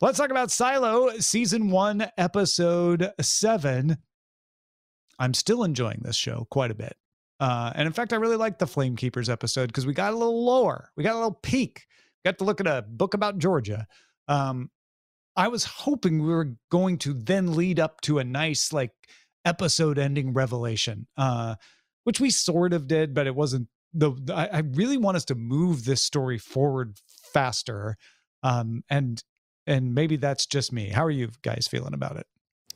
Let's talk about Silo, season one, episode seven. I'm still enjoying this show quite a bit. Uh, and in fact, I really like the Flame Keepers episode because we got a little lower. We got a little peek. Got to look at a book about Georgia. Um, I was hoping we were going to then lead up to a nice like episode ending revelation, uh, which we sort of did, but it wasn't the. I, I really want us to move this story forward faster, um, and and maybe that's just me. How are you guys feeling about it?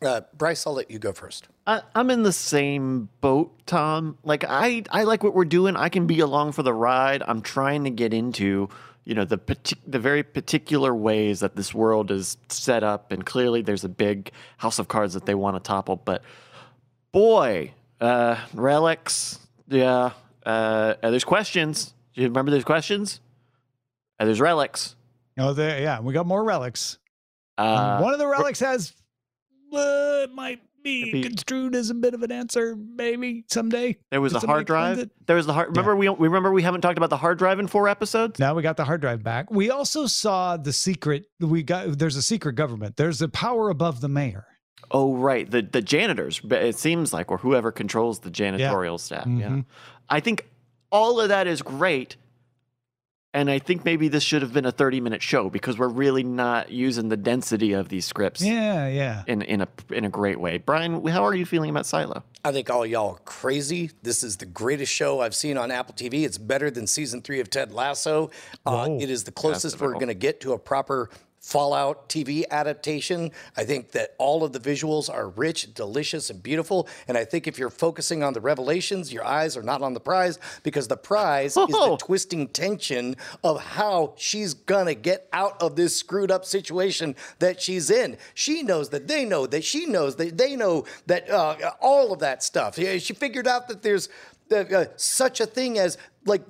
Uh, Bryce, I'll let you go first. I, I'm in the same boat, Tom. Like I, I like what we're doing. I can be along for the ride. I'm trying to get into, you know, the partic- the very particular ways that this world is set up, and clearly there's a big house of cards that they want to topple. But boy, uh, relics, yeah. Uh, uh, there's questions. Do you remember there's questions? Uh, there's relics. Oh, there, yeah, we got more relics. Uh, One of the relics has uh, it might be be- construed as a bit of an answer, maybe someday. there was a hard drive. There was the hard. Remember we we remember we haven't talked about the hard drive in four episodes. Now we got the hard drive back. We also saw the secret. We got there's a secret government. There's a power above the mayor. Oh, right. The the janitors, but it seems like, or whoever controls the janitorial staff. Yeah. Mhm. I think all of that is great. And I think maybe this should have been a 30 minute show because we're really not using the density of these scripts Yeah, yeah. in, in a in a great way. Brian, how are you feeling about Silo? I think all y'all are crazy. This is the greatest show I've seen on Apple TV. It's better than season three of Ted Lasso. Uh, it is the closest we're going to get to a proper Fallout TV adaptation. I think that all of the visuals are rich, delicious, and beautiful. And I think if you're focusing on the revelations, your eyes are not on the prize because the prize is the Oh. twisting tension of how she's gonna get out of this screwed up situation that she's in. She knows that they know that she knows that they know that uh, all of that stuff. She figured out that there's uh, uh, such a thing as like.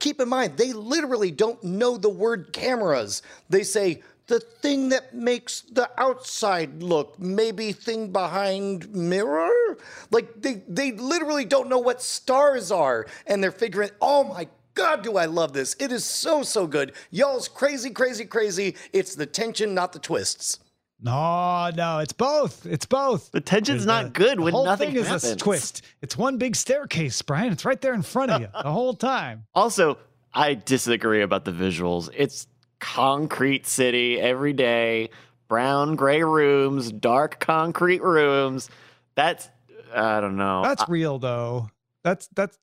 Keep in mind, they literally don't know the word cameras. They say the thing that makes the outside look maybe thing behind mirror like they they literally don't know what stars are and they're figuring oh my god do i love this it is so so good y'all's crazy crazy crazy it's the tension not the twists No, no, it's both. It's both. The tension's There's not good the when whole nothing thing is a twist. It's one big staircase, Brian. It's right there in front of you the whole time. Also, I disagree about the visuals. It's concrete city every day, brown gray rooms, dark concrete rooms. That's I don't know. That's real though. That's that's.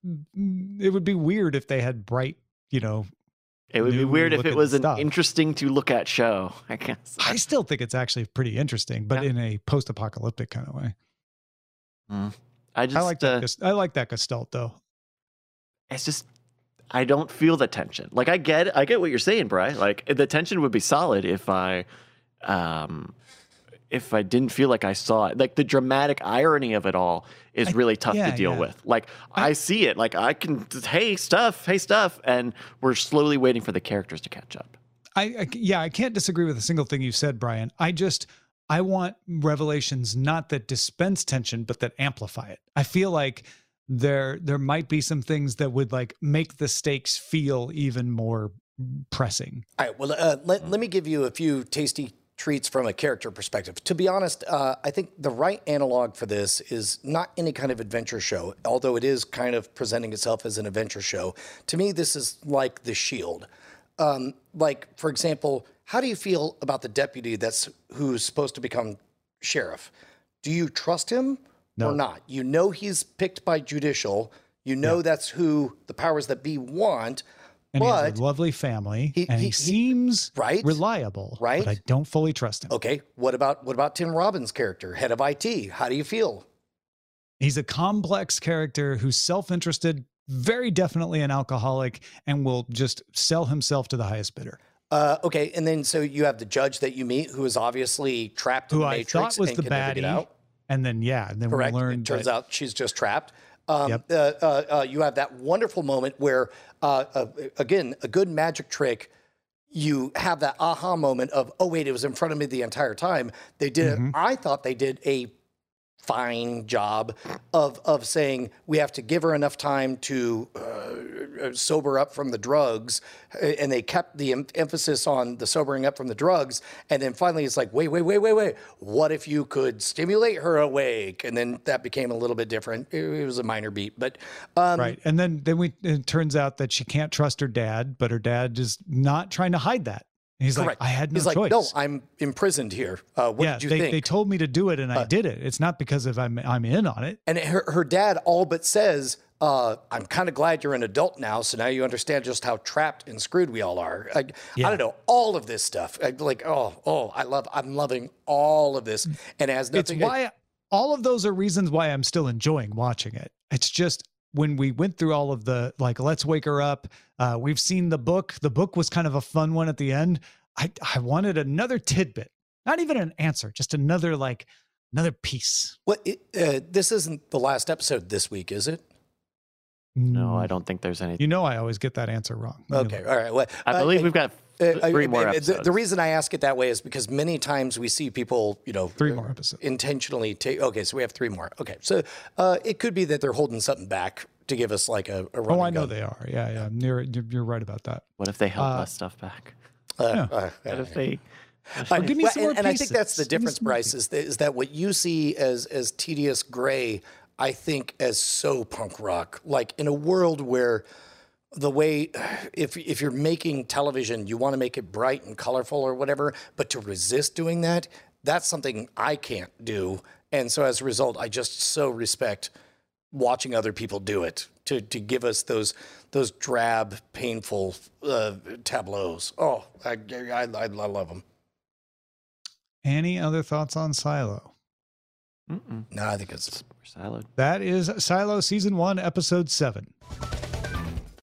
It would be weird if they had bright, you know. it would be weird if it was an interesting to look at show. I guess. I still think it's actually pretty interesting, but Yeah. in a post-apocalyptic kind of way. I just I like uh, that. ges- I like that gestalt though. it's just I don't feel the tension. Like I get I get what you're saying, Bry. Like the tension would be solid if I um if I didn't feel like I saw it. Like the dramatic irony of it all is I- really tough yeah, to deal yeah. with. Like I, see it. Like I can hey stuff, hey stuff and we're slowly waiting for the characters to catch up. I, I yeah, I can't disagree with a single thing you said, Brian. I just I want revelations not that dispense tension, but that amplify it. I feel like there there might be some things that would like make the stakes feel even more pressing. All right. Well, uh, let, let me give you a few tasty treats from a character perspective. To be honest, uh, I think the right analog for this is not any kind of adventure show, although it is kind of presenting itself as an adventure show. To me, this is like The Shield. Um, like, for example, how do you feel about the deputy that's who's supposed to become sheriff? Do you trust him or not? You know he's picked by judicial. You know that's who the powers that be want. And he but has a lovely family, he- and he, he- he- seems right? reliable. Right? but I don't fully trust him. Okay, what about what about Tim Robbins' character, head of IT? How do you feel? He's a complex character who's self-interested, very definitely an alcoholic, and will just sell himself to the highest bidder. Uh, okay, and then so you have the judge that you meet, who is obviously trapped in Who the I matrix thought was and the can never get baddie, out. And then yeah, and then Correct. we learned it turns that- out she's just trapped. Um, Yep. uh, uh, uh, you have that wonderful moment where, uh, uh, again, a good magic trick. You have that aha moment of, oh wait, it was in front of me the entire time. They did. Mm-hmm. it. I thought they did a fine job of of saying we have to give her enough time to uh, sober up from the drugs, uh, and they kept the em- emphasis on the sobering up from the drugs, and then finally it's like, wait, wait, wait, wait, wait, what if you could stimulate her awake? And then that became a little bit different. It, it was a minor beat, but um, right. And then then we it turns out that she can't trust her dad, but her dad is not trying to hide that. And he's correct. like, I had no He's like, choice. no, I'm imprisoned here. Uh, what yeah, did you they, think? they told me to do it and I did it. It's not because of I'm I'm in on it. And her, her dad all but says, uh, I'm kind of glad you're an adult now. So now you understand just how trapped and screwed we all are. Like, Yeah. I don't know, all of this stuff. Like, like, oh, oh, I love, I'm loving all of this. And it has It's nothing. why all of those are reasons why I'm still enjoying watching it. It's just when we went through all of the like, let's wake her up. Uh, we've seen the book. The book was kind of a fun one at the end. I I wanted another tidbit, not even an answer, just another like another piece. what, it, uh, this isn't the last episode this week, is it? No, I Mm, don't think there's any. You know, I always get that answer wrong. Okay. that. All right. Well, I uh, believe uh, we've got uh, I- three more uh, the- episodes. The, reason I ask it that way is because many times we see people, you know, Three more episodes. intentionally take. Okay, so we have three more. Okay, so uh, it could be that they're holding something back to give us like a. a Oh, running I know gun. they are. Yeah, yeah. You're you're, you're right about that. what if they held uh, less stuff back? Uh, Yeah. uh, What if they? Uh, give me well, some and, more and I think that's the pieces. Give me difference, Bryce, is that, is that what you see as as tedious gray, I think as so punk rock. Like in a world where the way if if you're making television, you want to make it bright and colorful or whatever, but to resist doing that, that's something I can't do. And so as a result, I just so respect watching other people do it to to give us those those drab, painful uh, tableaus. Oh, I, I I I love them. Any other thoughts on Silo? Mm-mm. No, I think it's We're siloed. That is Silo season one, episode seven.